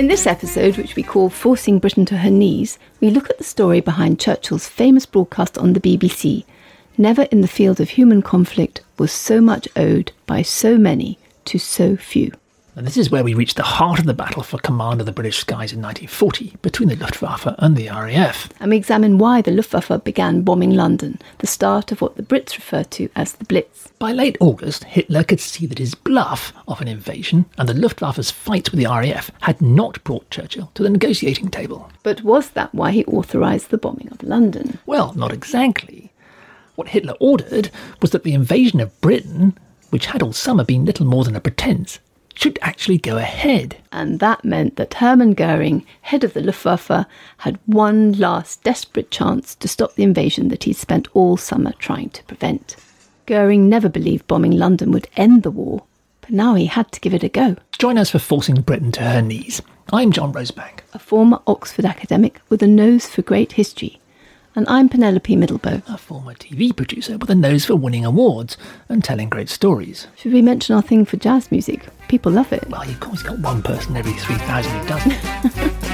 In this episode, which we call Forcing Britain to Her Knees, we look at the story behind Churchill's famous broadcast on the BBC. Never in the field of human conflict was so much owed by so many to so few. And this is where we reach the heart of the battle for command of the British skies in 1940 between the Luftwaffe and the RAF. And we examine why the Luftwaffe began bombing London, the start of what the Brits refer to as the Blitz. By late August, Hitler could see that his bluff of an invasion and the Luftwaffe's fight with the RAF had not brought Churchill to the negotiating table. But was that why he authorised the bombing of London? Well, not exactly. What Hitler ordered was that the invasion of Britain, which had all summer been little more than a pretence, should actually go ahead. And that meant that Hermann Goering, head of the Luftwaffe, had one last desperate chance to stop the invasion that he'd spent all summer trying to prevent. Goering never believed bombing London would end the war, but now he had to give it a go. Join us for forcing Britain to her knees. I'm John Rosebank, a former Oxford academic with a nose for great history and I'm Penelope Middlebow, a former TV producer with a nose for winning awards and telling great stories. Should we mention our thing for jazz music? People love it. Well, you've always got one person every 3,000 who doesn't.